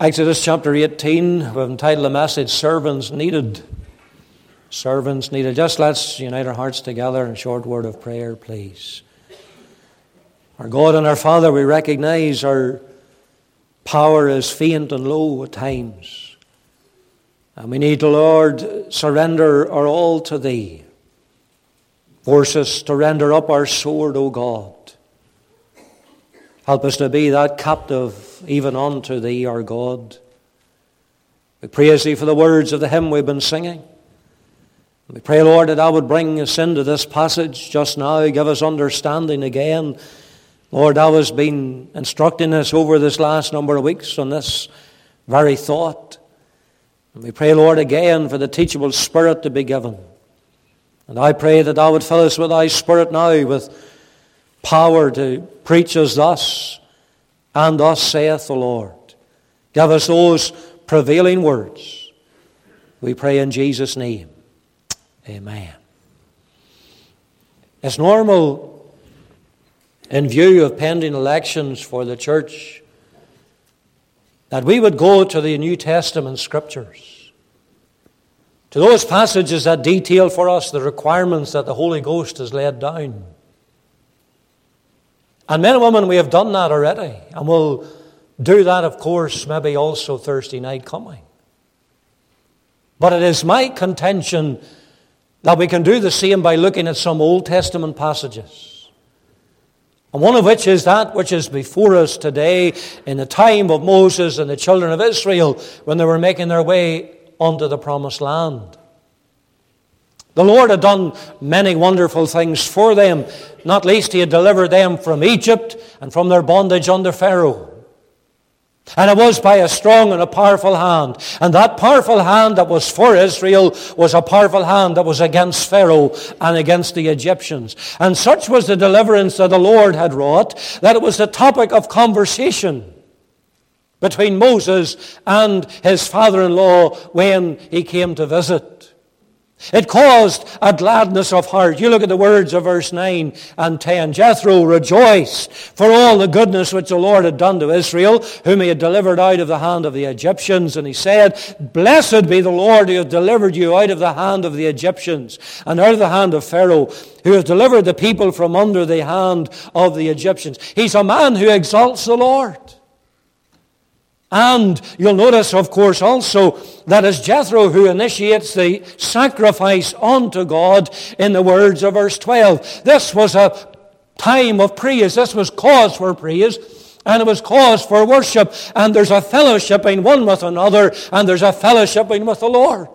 Exodus chapter 18, we've entitled the message Servants Needed. Servants Needed. Just let's unite our hearts together in a short word of prayer, please. Our God and our Father, we recognize our power is faint and low at times. And we need, Lord, surrender our all to Thee. Force us to render up our sword, O God. Help us to be that captive even unto Thee, our God. We praise Thee for the words of the hymn we've been singing. We pray, Lord, that Thou would bring us into this passage just now, give us understanding again. Lord, Thou hast been instructing us over this last number of weeks on this very thought. And we pray, Lord, again for the teachable spirit to be given. And I pray that Thou would fill us with Thy Spirit now with power to preach us thus, and thus saith the Lord. Give us those prevailing words. We pray in Jesus' name. Amen. It's normal, in view of pending elections for the church, that we would go to the New Testament scriptures, to those passages that detail for us the requirements that the Holy Ghost has laid down. And men and women, we have done that already. And we'll do that, of course, maybe also Thursday night coming. But it is my contention that we can do the same by looking at some Old Testament passages. And one of which is that which is before us today in the time of Moses and the children of Israel when they were making their way onto the promised land. The Lord had done many wonderful things for them. Not least, He had delivered them from Egypt and from their bondage under Pharaoh. And it was by a strong and a powerful hand. And that powerful hand that was for Israel was a powerful hand that was against Pharaoh and against the Egyptians. And such was the deliverance that the Lord had wrought that it was the topic of conversation between Moses and his father-in-law when he came to visit. It caused a gladness of heart. You look at the words of verse 9 and 10. Jethro rejoiced for all the goodness which the Lord had done to Israel, whom he had delivered out of the hand of the Egyptians. And he said, Blessed be the Lord who hath delivered you out of the hand of the Egyptians and out of the hand of Pharaoh, who hath delivered the people from under the hand of the Egyptians. He's a man who exalts the Lord. And you'll notice, of course, also that it's Jethro who initiates the sacrifice unto God in the words of verse 12. This was a time of praise. This was cause for praise. And it was cause for worship. And there's a fellowshipping one with another. And there's a fellowshipping with the Lord.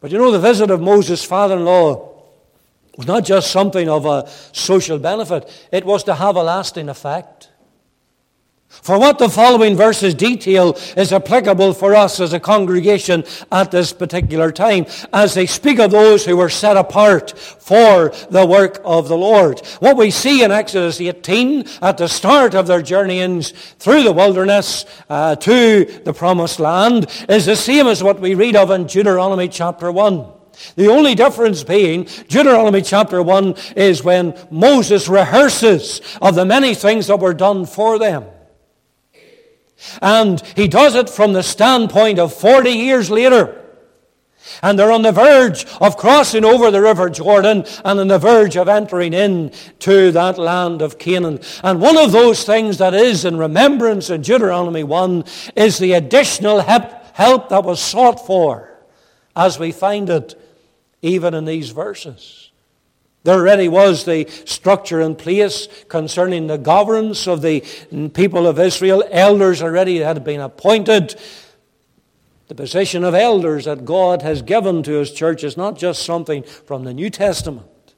But you know, the visit of Moses' father-in-law was not just something of a social benefit. It was to have a lasting effect. For what the following verses detail is applicable for us as a congregation at this particular time, as they speak of those who were set apart for the work of the Lord. What we see in Exodus 18 at the start of their journeyings through the wilderness uh, to the promised land is the same as what we read of in Deuteronomy chapter 1. The only difference being, Deuteronomy chapter 1 is when Moses rehearses of the many things that were done for them. And he does it from the standpoint of 40 years later. And they're on the verge of crossing over the river Jordan and on the verge of entering into that land of Canaan. And one of those things that is in remembrance in Deuteronomy 1 is the additional help that was sought for as we find it even in these verses. There already was the structure in place concerning the governance of the people of Israel. Elders already had been appointed. The position of elders that God has given to His church is not just something from the New Testament,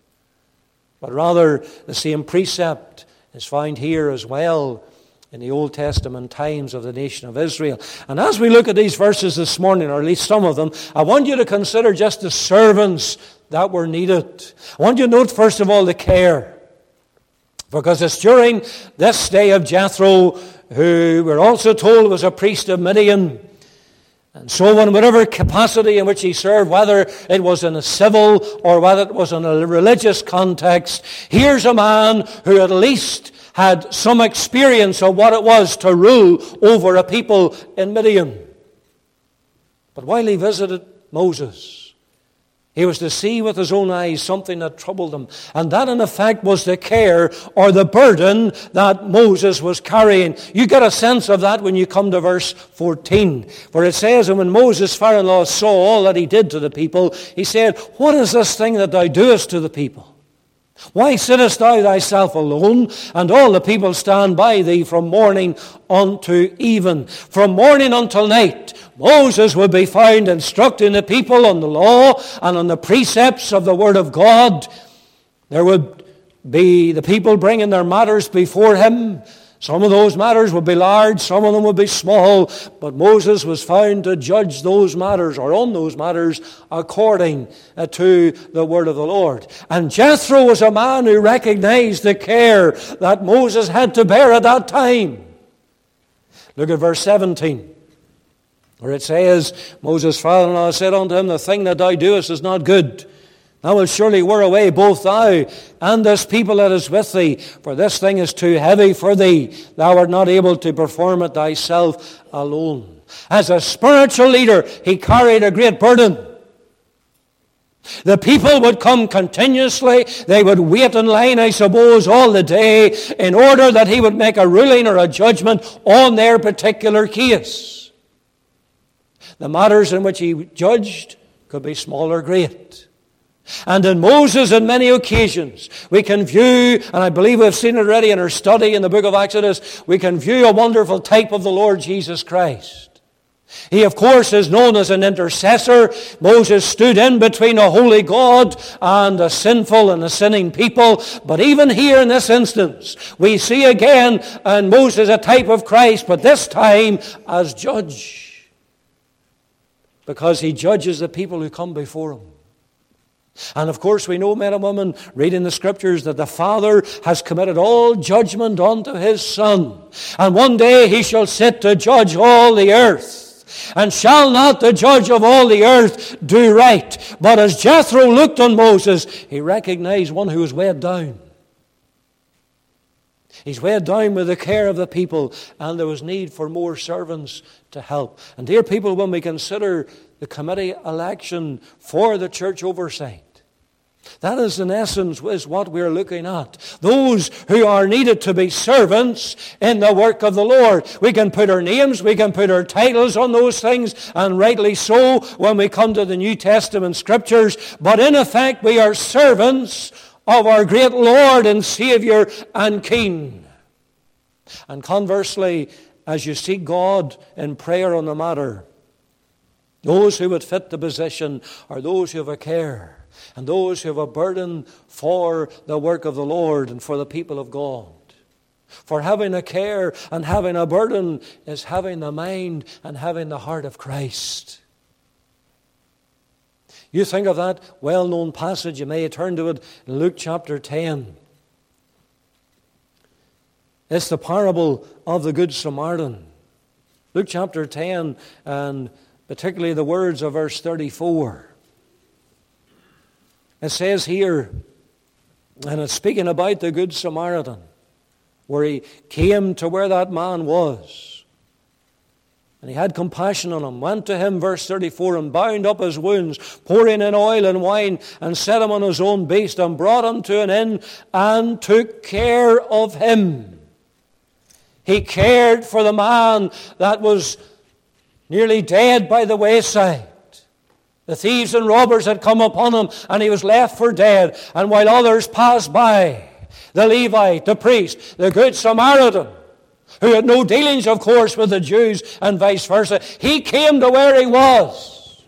but rather the same precept is found here as well in the Old Testament times of the nation of Israel. And as we look at these verses this morning, or at least some of them, I want you to consider just the servants that were needed. I want you to note, first of all, the care. Because it's during this day of Jethro, who we're also told was a priest of Midian, And so, in whatever capacity in which he served, whether it was in a civil or whether it was in a religious context, here's a man who at least had some experience of what it was to rule over a people in Midian. But while he visited Moses, he was to see with his own eyes something that troubled him. And that, in effect, was the care or the burden that Moses was carrying. You get a sense of that when you come to verse 14, For it says, And when Moses, father in law, saw all that he did to the people, he said, What is this thing that thou doest to the people? Why sittest thou thyself alone, and all the people stand by thee from morning unto even? From morning until night, Moses would be found instructing the people on the law and on the precepts of the Word of God. There would be the people bringing their matters before him, some of those matters would be large, some of them would be small, but Moses was found to judge those matters or on those matters according uh, to the word of the Lord. And Jethro was a man who recognized the care that Moses had to bear at that time. Look at verse 17. Where it says, Moses' father in law said unto him, The thing that thou doest is not good. Thou wilt surely wear away both thou and this people that is with thee, for this thing is too heavy for thee. Thou art not able to perform it thyself alone. As a spiritual leader, he carried a great burden. The people would come continuously. They would wait in line, I suppose, all the day in order that he would make a ruling or a judgment on their particular case. The matters in which he judged could be small or great. And in Moses, on many occasions, we can view, and I believe we've seen it already in our study in the book of Exodus, we can view a wonderful type of the Lord Jesus Christ. He, of course, is known as an intercessor. Moses stood in between a holy God and a sinful and a sinning people. But even here in this instance, we see again and Moses a type of Christ, but this time as judge. Because he judges the people who come before him. And of course, we know, men and women, reading the scriptures, that the Father has committed all judgment unto his Son. And one day he shall sit to judge all the earth. And shall not the judge of all the earth do right? But as Jethro looked on Moses, he recognized one who was weighed down. He's weighed down with the care of the people, and there was need for more servants to help. And dear people, when we consider the committee election for the church oversight, that is, in essence, is what we're looking at. Those who are needed to be servants in the work of the Lord. We can put our names, we can put our titles on those things, and rightly so when we come to the New Testament scriptures. But in effect, we are servants of our great Lord and Savior and King. And conversely, as you seek God in prayer on the matter, those who would fit the position are those who have a care and those who have a burden for the work of the Lord and for the people of God. For having a care and having a burden is having the mind and having the heart of Christ. You think of that well known passage, you may turn to it in Luke chapter 10. It's the parable of the Good Samaritan. Luke chapter 10, and particularly the words of verse 34. It says here, and it's speaking about the Good Samaritan, where he came to where that man was. And he had compassion on him, went to him, verse 34, and bound up his wounds, pouring in oil and wine, and set him on his own beast, and brought him to an inn, and took care of him. He cared for the man that was nearly dead by the wayside. The thieves and robbers had come upon him, and he was left for dead. And while others passed by, the Levite, the priest, the good Samaritan, who had no dealings, of course, with the Jews and vice versa, he came to where he was.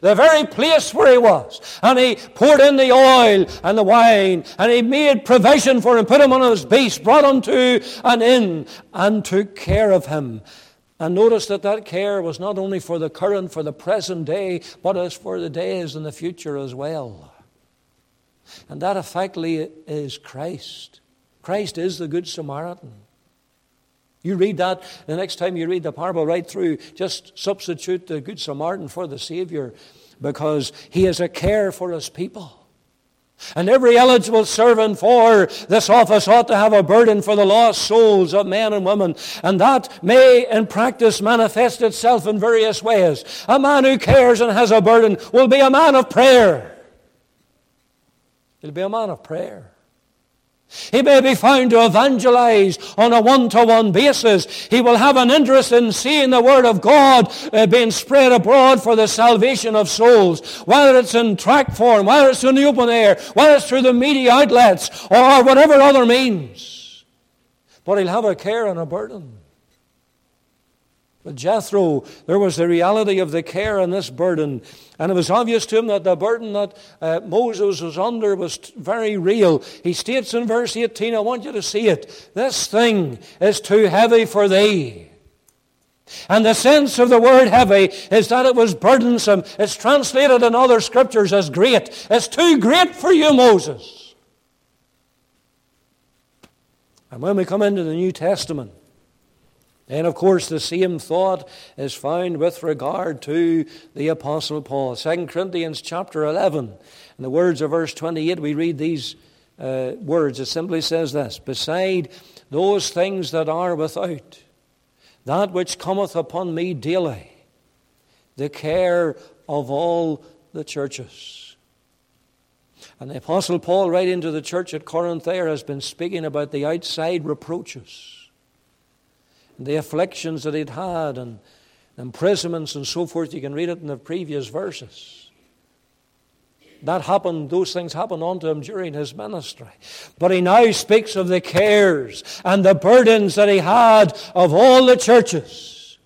The very place where he was. And he poured in the oil and the wine, and he made provision for him, put him on his beast, brought him to an inn, and took care of him. And notice that that care was not only for the current, for the present day, but as for the days in the future as well. And that effectively is Christ. Christ is the Good Samaritan. You read that the next time you read the parable right through, just substitute the Good Samaritan for the Savior because he is a care for his people. And every eligible servant for this office ought to have a burden for the lost souls of men and women. And that may in practice manifest itself in various ways. A man who cares and has a burden will be a man of prayer. He'll be a man of prayer. He may be found to evangelize on a one-to-one basis. He will have an interest in seeing the Word of God uh, being spread abroad for the salvation of souls, whether it's in tract form, whether it's in the open air, whether it's through the media outlets, or whatever other means. But he'll have a care and a burden. Jethro, there was the reality of the care and this burden. And it was obvious to him that the burden that uh, Moses was under was very real. He states in verse 18, I want you to see it. This thing is too heavy for thee. And the sense of the word heavy is that it was burdensome. It's translated in other scriptures as great. It's too great for you, Moses. And when we come into the New Testament, and of course, the same thought is found with regard to the Apostle Paul. 2 Corinthians chapter 11, in the words of verse 28, we read these uh, words. It simply says this Beside those things that are without, that which cometh upon me daily, the care of all the churches. And the Apostle Paul, right into the church at Corinth, there has been speaking about the outside reproaches the afflictions that he'd had and imprisonments and so forth. You can read it in the previous verses. That happened, those things happened unto him during his ministry. But he now speaks of the cares and the burdens that he had of all the churches.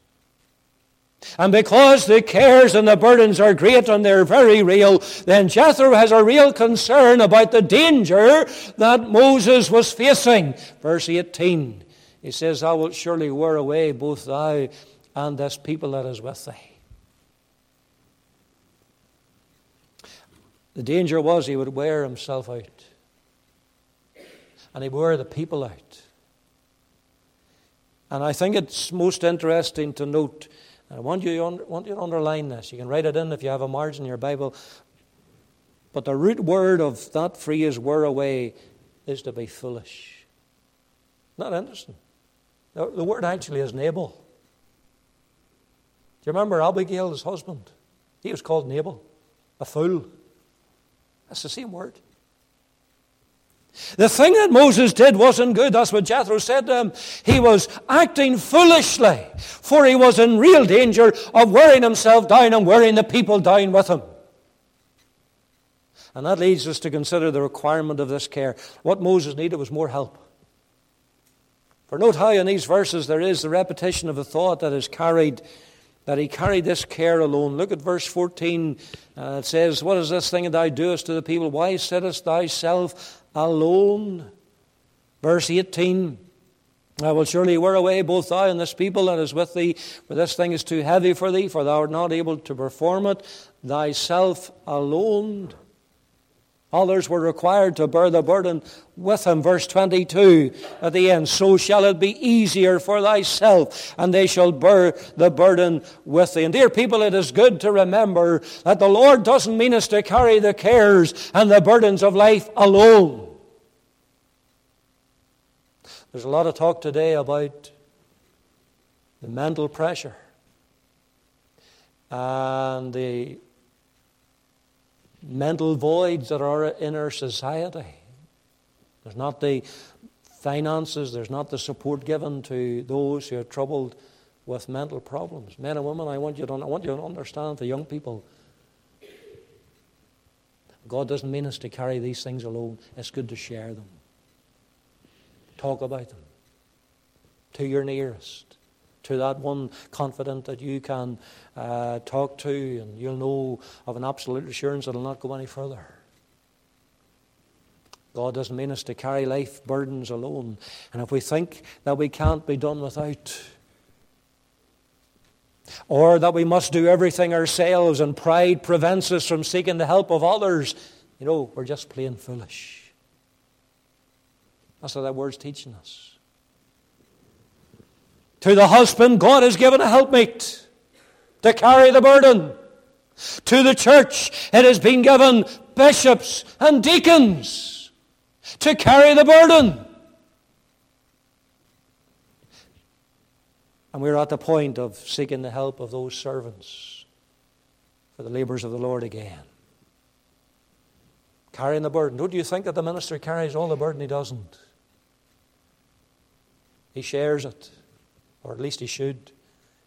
And because the cares and the burdens are great and they're very real, then Jethro has a real concern about the danger that Moses was facing. Verse 18 he says, Thou wilt surely wear away both thou and this people that is with thee. The danger was he would wear himself out. And he wore the people out. And I think it's most interesting to note, and I want you, to, want you to underline this. You can write it in if you have a margin in your Bible. But the root word of that phrase, wear away, is to be foolish. Not interesting. The word actually is Nabal. Do you remember Abigail's husband? He was called Nabal, a fool. That's the same word. The thing that Moses did wasn't good. That's what Jethro said to him. He was acting foolishly, for he was in real danger of wearing himself down and wearing the people down with him. And that leads us to consider the requirement of this care. What Moses needed was more help. For note how in these verses there is the repetition of the thought that is carried, that he carried this care alone. Look at verse 14. Uh, it says, What is this thing that thou doest to the people? Why sittest thyself alone? Verse 18. I will surely wear away both thou and this people that is with thee, for this thing is too heavy for thee, for thou art not able to perform it thyself alone. Others were required to bear the burden with him. Verse 22 at the end. So shall it be easier for thyself, and they shall bear the burden with thee. And dear people, it is good to remember that the Lord doesn't mean us to carry the cares and the burdens of life alone. There's a lot of talk today about the mental pressure and the mental voids that are in our society. There's not the finances, there's not the support given to those who are troubled with mental problems. Men and women, I want you to, I want you to understand, the young people, God doesn't mean us to carry these things alone. It's good to share them. Talk about them to your nearest to that one confident that you can uh, talk to, and you'll know of an absolute assurance that it'll not go any further. God doesn't mean us to carry life burdens alone. And if we think that we can't be done without, or that we must do everything ourselves and pride prevents us from seeking the help of others, you know, we're just plain foolish. That's what that word's teaching us. To the husband, God has given a helpmate to carry the burden. To the church, it has been given bishops and deacons to carry the burden. And we're at the point of seeking the help of those servants for the labors of the Lord again. Carrying the burden. Don't you think that the minister carries all the burden? He doesn't. He shares it, or at least he should.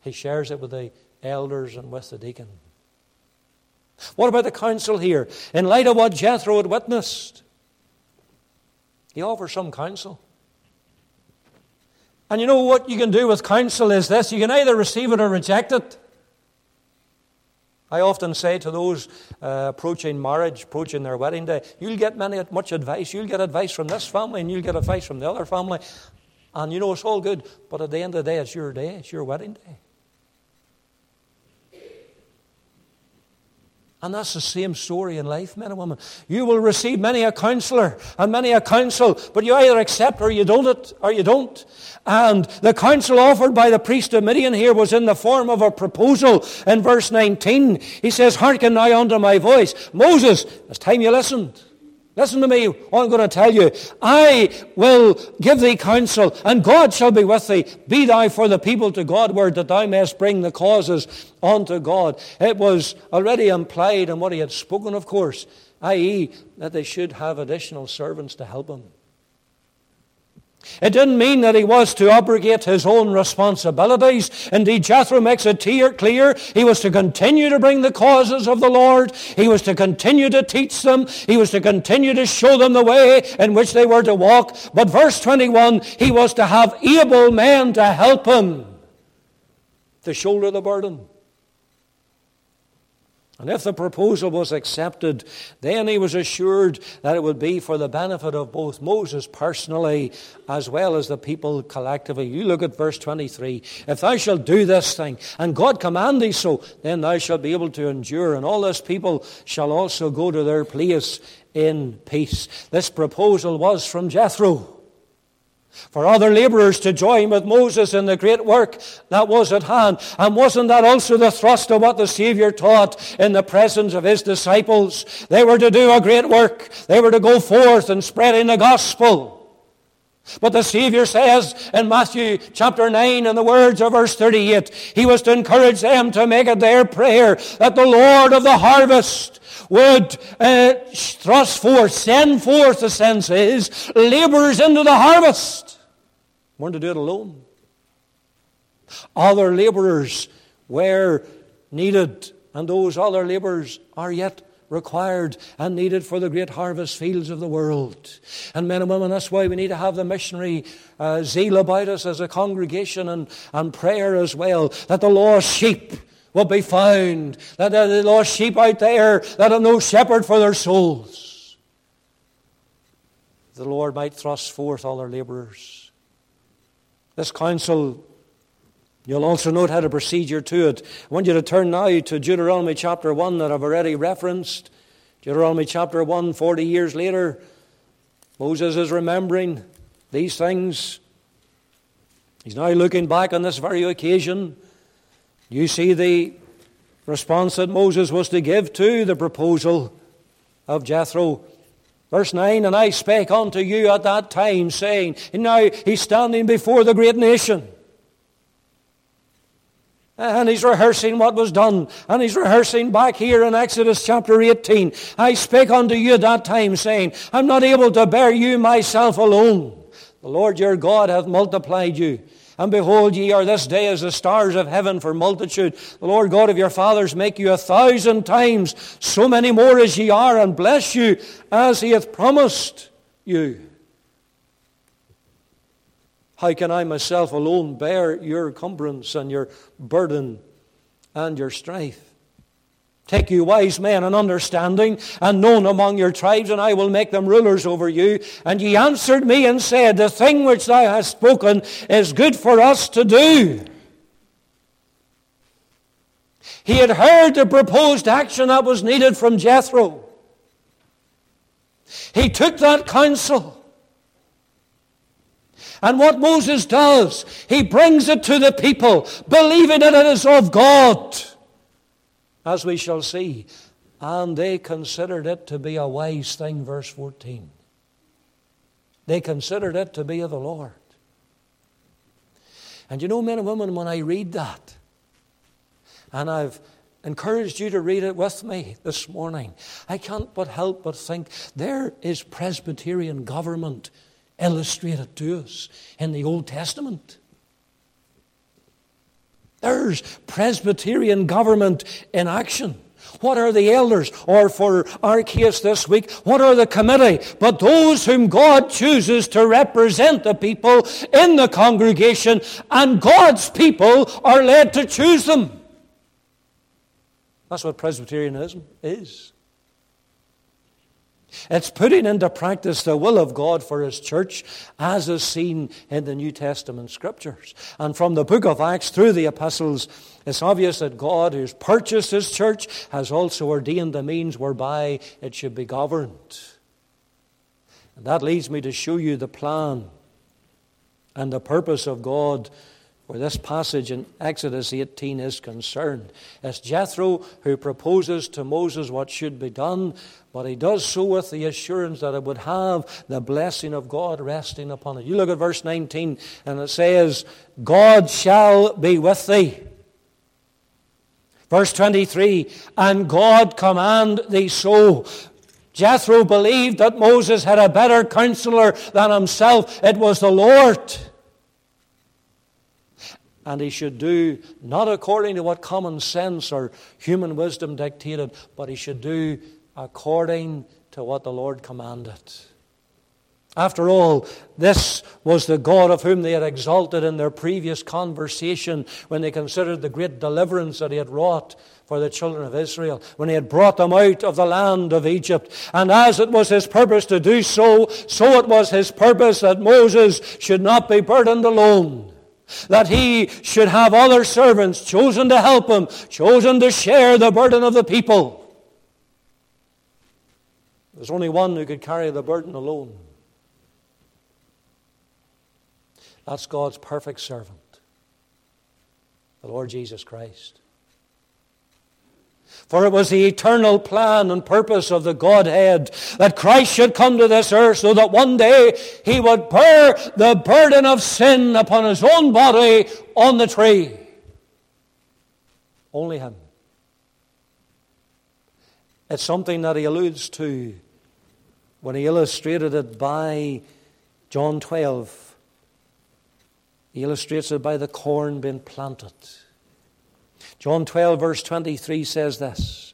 He shares it with the elders and with the deacon. What about the counsel here? In light of what Jethro had witnessed, he offers some counsel. And you know what you can do with counsel is this you can either receive it or reject it. I often say to those uh, approaching marriage, approaching their wedding day, you'll get many, much advice. You'll get advice from this family and you'll get advice from the other family. And you know, it's all good. But at the end of the day, it's your day, it's your wedding day. And that's the same story in life, men and women. You will receive many a counselor and many a counsel, but you either accept or you don't, or you don't. And the counsel offered by the priest of Midian here was in the form of a proposal. In verse 19, he says, Hearken now unto my voice. Moses, it's time you listened. Listen to me, I'm going to tell you. I will give thee counsel, and God shall be with thee. Be thou for the people to Godward, that thou mayest bring the causes unto God. It was already implied in what he had spoken, of course, i.e., that they should have additional servants to help him. It didn't mean that he was to abrogate his own responsibilities. Indeed, Jethro makes it clear he was to continue to bring the causes of the Lord. He was to continue to teach them. He was to continue to show them the way in which they were to walk. But verse 21, he was to have able men to help him to shoulder the burden. And if the proposal was accepted, then he was assured that it would be for the benefit of both Moses personally as well as the people collectively. You look at verse 23. If thou shalt do this thing, and God command thee so, then thou shalt be able to endure, and all this people shall also go to their place in peace. This proposal was from Jethro for other laborers to join with Moses in the great work that was at hand. And wasn't that also the thrust of what the Savior taught in the presence of his disciples? They were to do a great work. They were to go forth and spreading the gospel. But the Savior says in Matthew chapter 9 in the words of verse 38, He was to encourage them to make it their prayer that the Lord of the harvest would uh, thrust forth, send forth, the senses, laborers into the harvest. Weren't to do it alone. Other laborers were needed, and those other laborers are yet required and needed for the great harvest fields of the world. And men and women, that's why we need to have the missionary uh, zeal about us as a congregation and, and prayer as well, that the lost sheep will be found. That the lost sheep out there that have no shepherd for their souls. The Lord might thrust forth all their laborers. This counsel, you'll also note had a procedure to it. I want you to turn now to Deuteronomy chapter 1 that I've already referenced. Deuteronomy chapter 1, 40 years later, Moses is remembering these things. He's now looking back on this very occasion. You see the response that Moses was to give to the proposal of Jethro. Verse 9, And I spake unto you at that time, saying, and now he's standing before the great nation. And he's rehearsing what was done. And he's rehearsing back here in Exodus chapter 18. I spake unto you that time, saying, I'm not able to bear you myself alone. The Lord your God hath multiplied you. And behold, ye are this day as the stars of heaven for multitude. The Lord God of your fathers make you a thousand times so many more as ye are, and bless you as he hath promised you. How can I myself alone bear your cumbrance and your burden and your strife? Take you wise men and understanding and known among your tribes, and I will make them rulers over you. And ye answered me and said, The thing which thou hast spoken is good for us to do. He had heard the proposed action that was needed from Jethro. He took that counsel. And what Moses does, he brings it to the people, believing that it is of God, as we shall see. And they considered it to be a wise thing, verse 14. They considered it to be of the Lord. And you know, men and women, when I read that, and I've encouraged you to read it with me this morning, I can't but help but think there is Presbyterian government illustrated to us in the Old Testament. There's Presbyterian government in action. What are the elders? Or for our case this week, what are the committee? But those whom God chooses to represent the people in the congregation, and God's people are led to choose them. That's what Presbyterianism is. It's putting into practice the will of God for His church as is seen in the New Testament scriptures. And from the book of Acts through the epistles, it's obvious that God, who's purchased His church, has also ordained the means whereby it should be governed. And that leads me to show you the plan and the purpose of God where this passage in Exodus 18 is concerned. It's Jethro who proposes to Moses what should be done, but he does so with the assurance that it would have the blessing of God resting upon it. You look at verse 19, and it says, God shall be with thee. Verse 23, and God command thee so. Jethro believed that Moses had a better counselor than himself. It was the Lord. And he should do not according to what common sense or human wisdom dictated, but he should do according to what the Lord commanded. After all, this was the God of whom they had exalted in their previous conversation when they considered the great deliverance that he had wrought for the children of Israel, when he had brought them out of the land of Egypt. And as it was his purpose to do so, so it was his purpose that Moses should not be burdened alone. That he should have other servants chosen to help him, chosen to share the burden of the people. There's only one who could carry the burden alone. That's God's perfect servant, the Lord Jesus Christ. For it was the eternal plan and purpose of the Godhead that Christ should come to this earth so that one day he would bear the burden of sin upon his own body on the tree. Only him. It's something that he alludes to when he illustrated it by John 12. He illustrates it by the corn being planted. John 12, verse 23 says this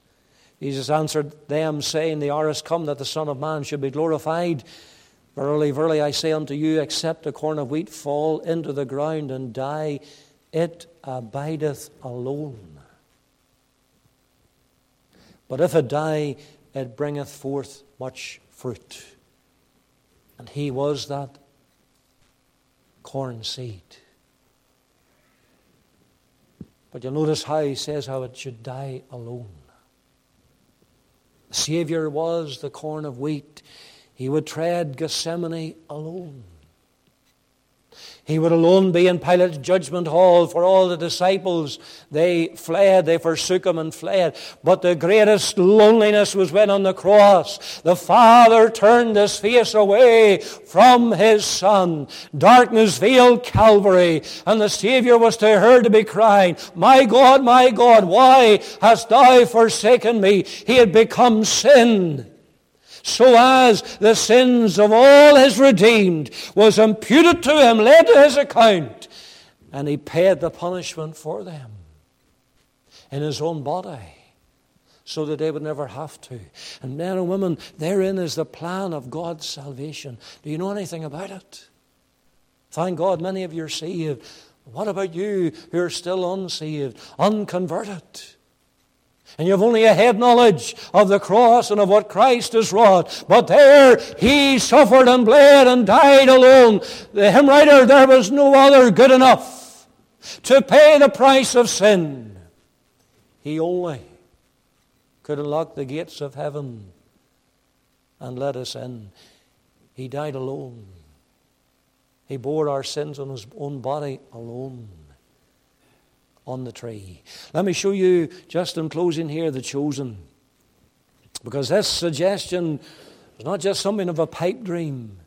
Jesus answered them, saying, The hour is come that the Son of Man should be glorified. Verily, verily, I say unto you, except a corn of wheat fall into the ground and die, it abideth alone. But if it die, it bringeth forth much fruit. And he was that corn seed. But you'll notice how he says how it should die alone. The Savior was the corn of wheat. He would tread Gethsemane alone. He would alone be in Pilate's judgment hall for all the disciples. They fled, they forsook him and fled. But the greatest loneliness was when on the cross the Father turned his face away from his Son. Darkness veiled Calvary, and the Savior was to her to be crying, My God, my God, why hast thou forsaken me? He had become sin so as the sins of all his redeemed was imputed to him, laid to his account, and he paid the punishment for them in his own body so that they would never have to. And men and women, therein is the plan of God's salvation. Do you know anything about it? Thank God many of you are saved. What about you who are still unsaved, unconverted? And you have only a head knowledge of the cross and of what Christ has wrought. But there he suffered and bled and died alone. The hymn writer, there was no other good enough to pay the price of sin. He only could unlock the gates of heaven and let us in. He died alone. He bore our sins on his own body alone on the tree. Let me show you, just in closing here, the chosen. Because this suggestion is not just something of a pipe dream,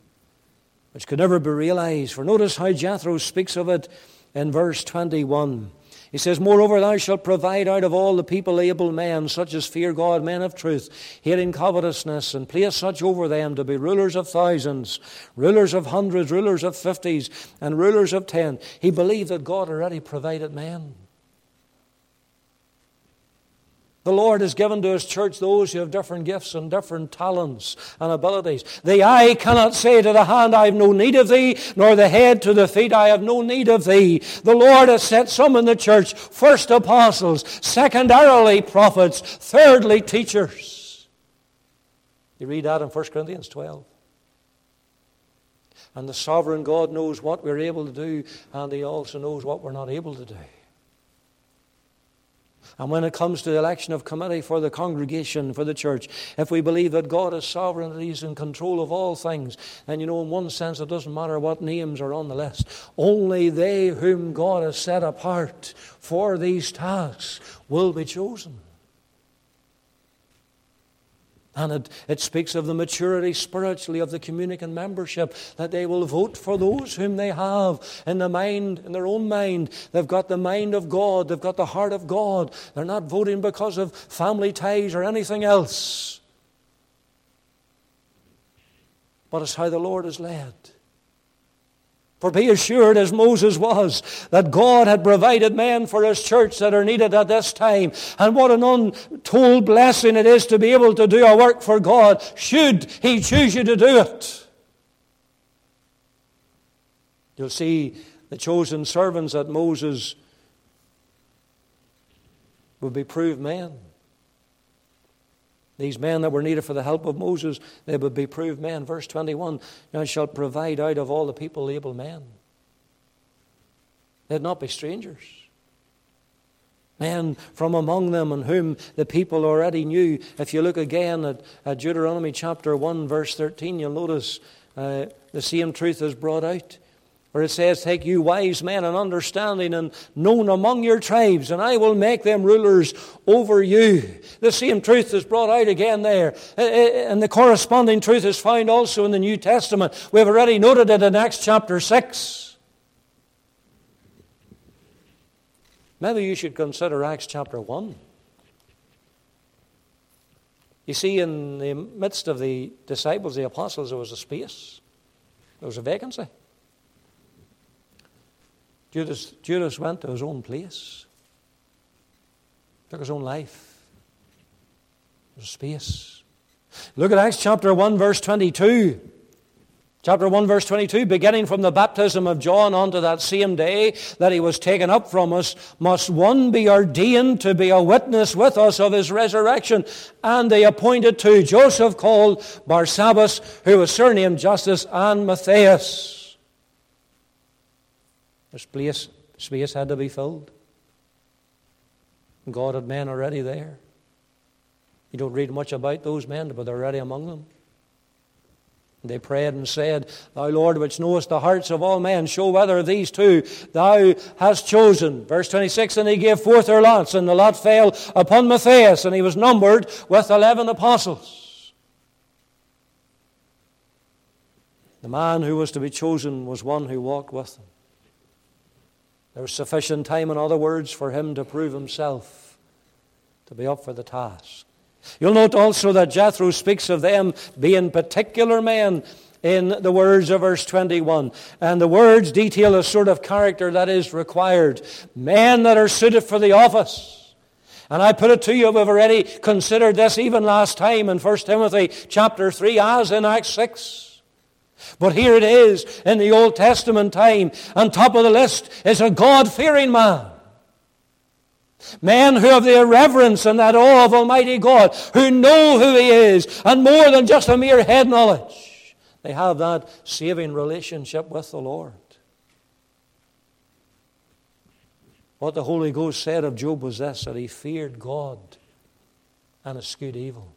which could never be realized. For notice how Jethro speaks of it in verse 21. He says, Moreover, thou shalt provide out of all the people able men, such as fear God, men of truth, hating covetousness, and place such over them to be rulers of thousands, rulers of hundreds, rulers of fifties, and rulers of ten. He believed that God already provided men. The Lord has given to His church those who have different gifts and different talents and abilities. The eye cannot say to the hand, I have no need of thee, nor the head to the feet, I have no need of thee. The Lord has set some in the church, first apostles, secondarily prophets, thirdly teachers. You read that in 1 Corinthians 12. And the sovereign God knows what we're able to do, and He also knows what we're not able to do. And when it comes to the election of committee for the congregation, for the church, if we believe that God is sovereign, that He's in control of all things, then you know, in one sense, it doesn't matter what names are on the list. Only they whom God has set apart for these tasks will be chosen. And it, it speaks of the maturity spiritually of the communicant membership, that they will vote for those whom they have in the mind, in their own mind. They've got the mind of God, they've got the heart of God. They're not voting because of family ties or anything else. But it's how the Lord is led. For be assured, as Moses was, that God had provided men for his church that are needed at this time. And what an untold blessing it is to be able to do a work for God, should he choose you to do it. You'll see the chosen servants that Moses would be proved men. These men that were needed for the help of Moses, they would be proved men. Verse 21 Thou shalt provide out of all the people able men. They'd not be strangers. Men from among them and whom the people already knew. If you look again at, at Deuteronomy chapter 1, verse 13, you'll notice uh, the same truth is brought out where it says, Take you wise men and understanding and known among your tribes, and I will make them rulers over you. The same truth is brought out again there. Uh, uh, and the corresponding truth is found also in the New Testament. We've already noted it in Acts chapter 6. Maybe you should consider Acts chapter 1. You see, in the midst of the disciples, the apostles, there was a space, there was a vacancy. Judas, Judas went to his own place, took his own life. There's space. Look at Acts chapter 1, verse 22. Chapter 1, verse 22, beginning from the baptism of John unto that same day that he was taken up from us, must one be ordained to be a witness with us of his resurrection. And they appointed two, Joseph called Barsabbas, who was surnamed Justus, and Matthias. There's place, space had to be filled. God had men already there. You don't read much about those men, but they're already among them. They prayed and said, Thou Lord, which knowest the hearts of all men, show whether these two thou hast chosen. Verse 26, and he gave forth their lots, and the lot fell upon Matthias, and he was numbered with eleven apostles. The man who was to be chosen was one who walked with them. There was sufficient time, in other words, for him to prove himself to be up for the task. You'll note also that Jethro speaks of them being particular men in the words of verse 21. And the words detail a sort of character that is required. Men that are suited for the office. And I put it to you, we've already considered this even last time in 1 Timothy chapter 3 as in Acts 6. But here it is in the Old Testament time. On top of the list is a God fearing man. Men who have the reverence and that awe of Almighty God, who know who He is, and more than just a mere head knowledge. They have that saving relationship with the Lord. What the Holy Ghost said of Job was this that he feared God and eschewed evil.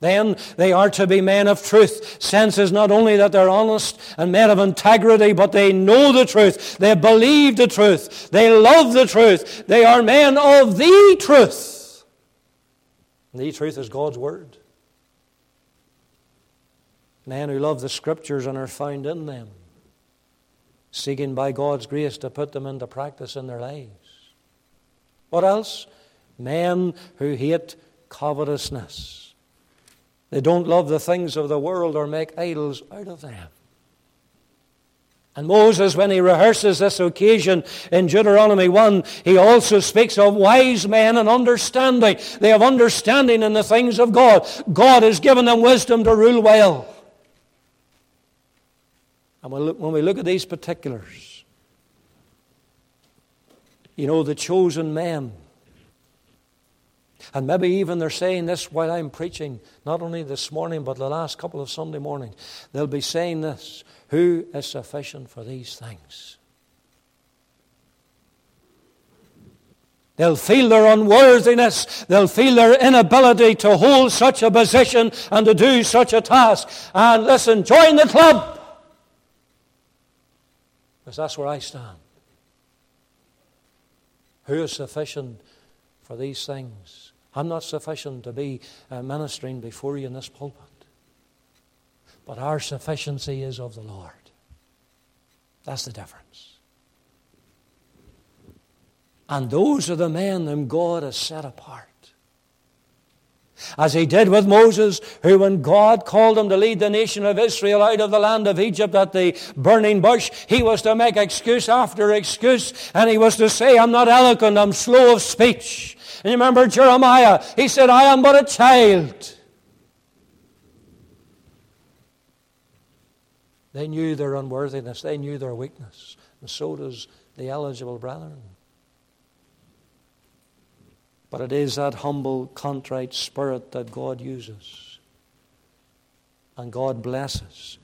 Then they are to be men of truth. Sense is not only that they're honest and men of integrity, but they know the truth. They believe the truth. They love the truth. They are men of the truth. The truth is God's Word. Men who love the Scriptures and are found in them, seeking by God's grace to put them into practice in their lives. What else? Men who hate covetousness. They don't love the things of the world or make idols out of them. And Moses, when he rehearses this occasion in Deuteronomy 1, he also speaks of wise men and understanding. They have understanding in the things of God. God has given them wisdom to rule well. And when we look at these particulars, you know, the chosen men and maybe even they're saying this while I'm preaching, not only this morning, but the last couple of Sunday mornings. They'll be saying this Who is sufficient for these things? They'll feel their unworthiness. They'll feel their inability to hold such a position and to do such a task. And listen, join the club. Because that's where I stand. Who is sufficient for these things? I'm not sufficient to be uh, ministering before you in this pulpit. But our sufficiency is of the Lord. That's the difference. And those are the men whom God has set apart. As he did with Moses, who, when God called him to lead the nation of Israel out of the land of Egypt at the burning bush, he was to make excuse after excuse, and he was to say, I'm not eloquent, I'm slow of speech. And you remember Jeremiah? He said, I am but a child. They knew their unworthiness, they knew their weakness, and so does the eligible brethren. But it is that humble, contrite spirit that God uses. And God blesses.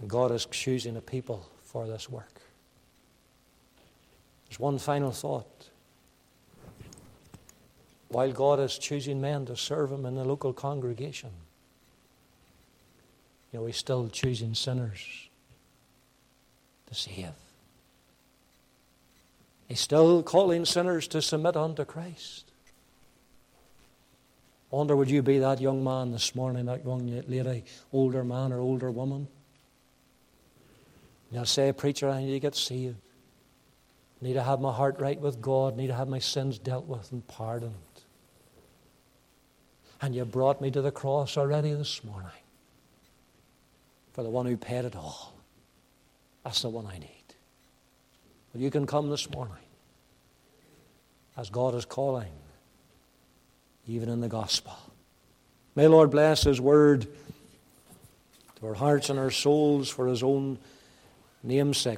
And God is choosing a people for this work. There's one final thought while God is choosing men to serve Him in the local congregation. You know, He's still choosing sinners to save. He's still calling sinners to submit unto Christ. Wonder, would you be that young man this morning, that young lady, older man or older woman? You'll say, Preacher, I need to get saved. I need to have my heart right with God. I need to have my sins dealt with and pardoned. And you brought me to the cross already this morning for the one who paid it all. That's the one I need. Well, you can come this morning as God is calling, even in the gospel. May Lord bless His word to our hearts and our souls for His own name's sake.